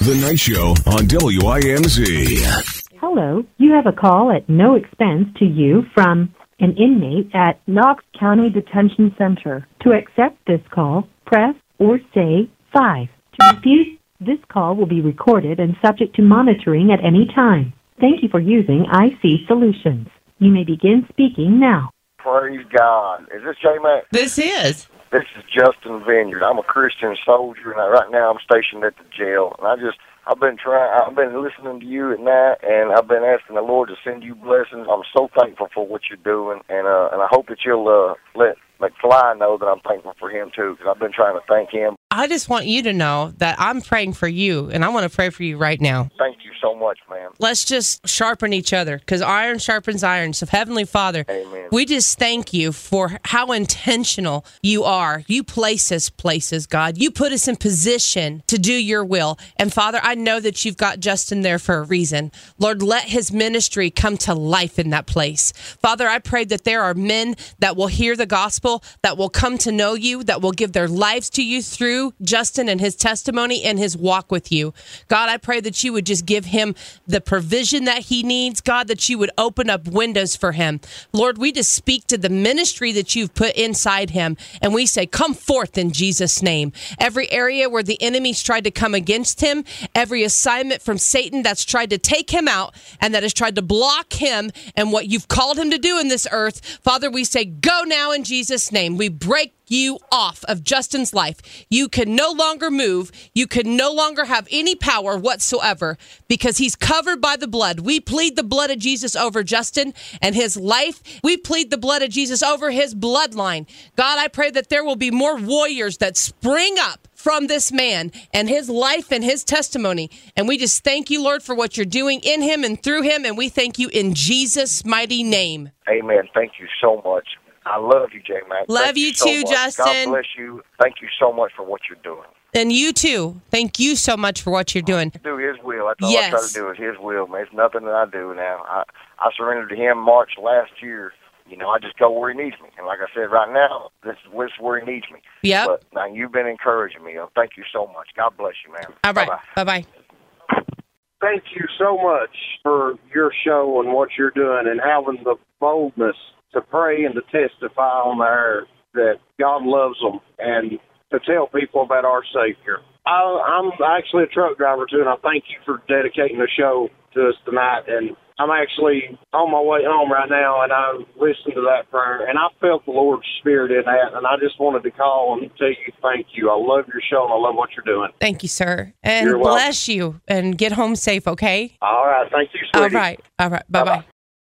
The Night Show on WIMZ. Hello, you have a call at no expense to you from an inmate at Knox County Detention Center. To accept this call, press or say 5. To refuse, this call will be recorded and subject to monitoring at any time. Thank you for using IC Solutions. You may begin speaking now. Praise God. Is this J Mac? This is. This is Justin Vineyard. I'm a Christian soldier, and I, right now I'm stationed at the jail. And I just, I've been trying, I've been listening to you at night, and I've been asking the Lord to send you blessings. I'm so thankful for what you're doing, and uh, and I hope that you'll uh, let McFly know that I'm thankful for him too, because I've been trying to thank him. I just want you to know that I'm praying for you, and I want to pray for you right now. Thank you so much, ma'am. Let's just sharpen each other because iron sharpens iron. So, Heavenly Father, Amen. we just thank you for how intentional you are. You place us places, God. You put us in position to do your will. And, Father, I know that you've got Justin there for a reason. Lord, let his ministry come to life in that place. Father, I pray that there are men that will hear the gospel, that will come to know you, that will give their lives to you through Justin and his testimony and his walk with you. God, I pray that you would just give him the provision that he needs, God, that you would open up windows for him. Lord, we just speak to the ministry that you've put inside him, and we say, Come forth in Jesus' name. Every area where the enemy's tried to come against him, every assignment from Satan that's tried to take him out and that has tried to block him and what you've called him to do in this earth, Father, we say, Go now in Jesus' name. We break you off of Justin's life. You can no longer move. You can no longer have any power whatsoever because he's covered by the blood. We plead the blood of Jesus over Justin and his life. We plead the blood of Jesus over his bloodline. God, I pray that there will be more warriors that spring up from this man and his life and his testimony. And we just thank you, Lord, for what you're doing in him and through him. And we thank you in Jesus' mighty name. Amen. Thank you so much. I love you, J Mac. Love Thank you so too, much. Justin. God bless you. Thank you so much for what you're doing. And you too. Thank you so much for what you're doing. Do His will. That's all I try to do is His will, man. It's nothing that I do now. I I surrendered to Him March last year. You know, I just go where He needs me, and like I said, right now, this, this is where He needs me. Yep. But now you've been encouraging me. Thank you so much. God bless you, man. All right. Bye-bye. Bye bye. Thank you so much for your show and what you're doing and having the boldness to pray and to testify on there that God loves them and to tell people about our Savior. I, I'm actually a truck driver too, and I thank you for dedicating the show to us tonight. And I'm actually on my way home right now, and I listened to that prayer, and I felt the Lord's Spirit in that, and I just wanted to call and tell you thank you. I love your show, and I love what you're doing. Thank you, sir. And bless you and get home safe, okay? All right, thank you, All sweetie. right. All right. Bye bye.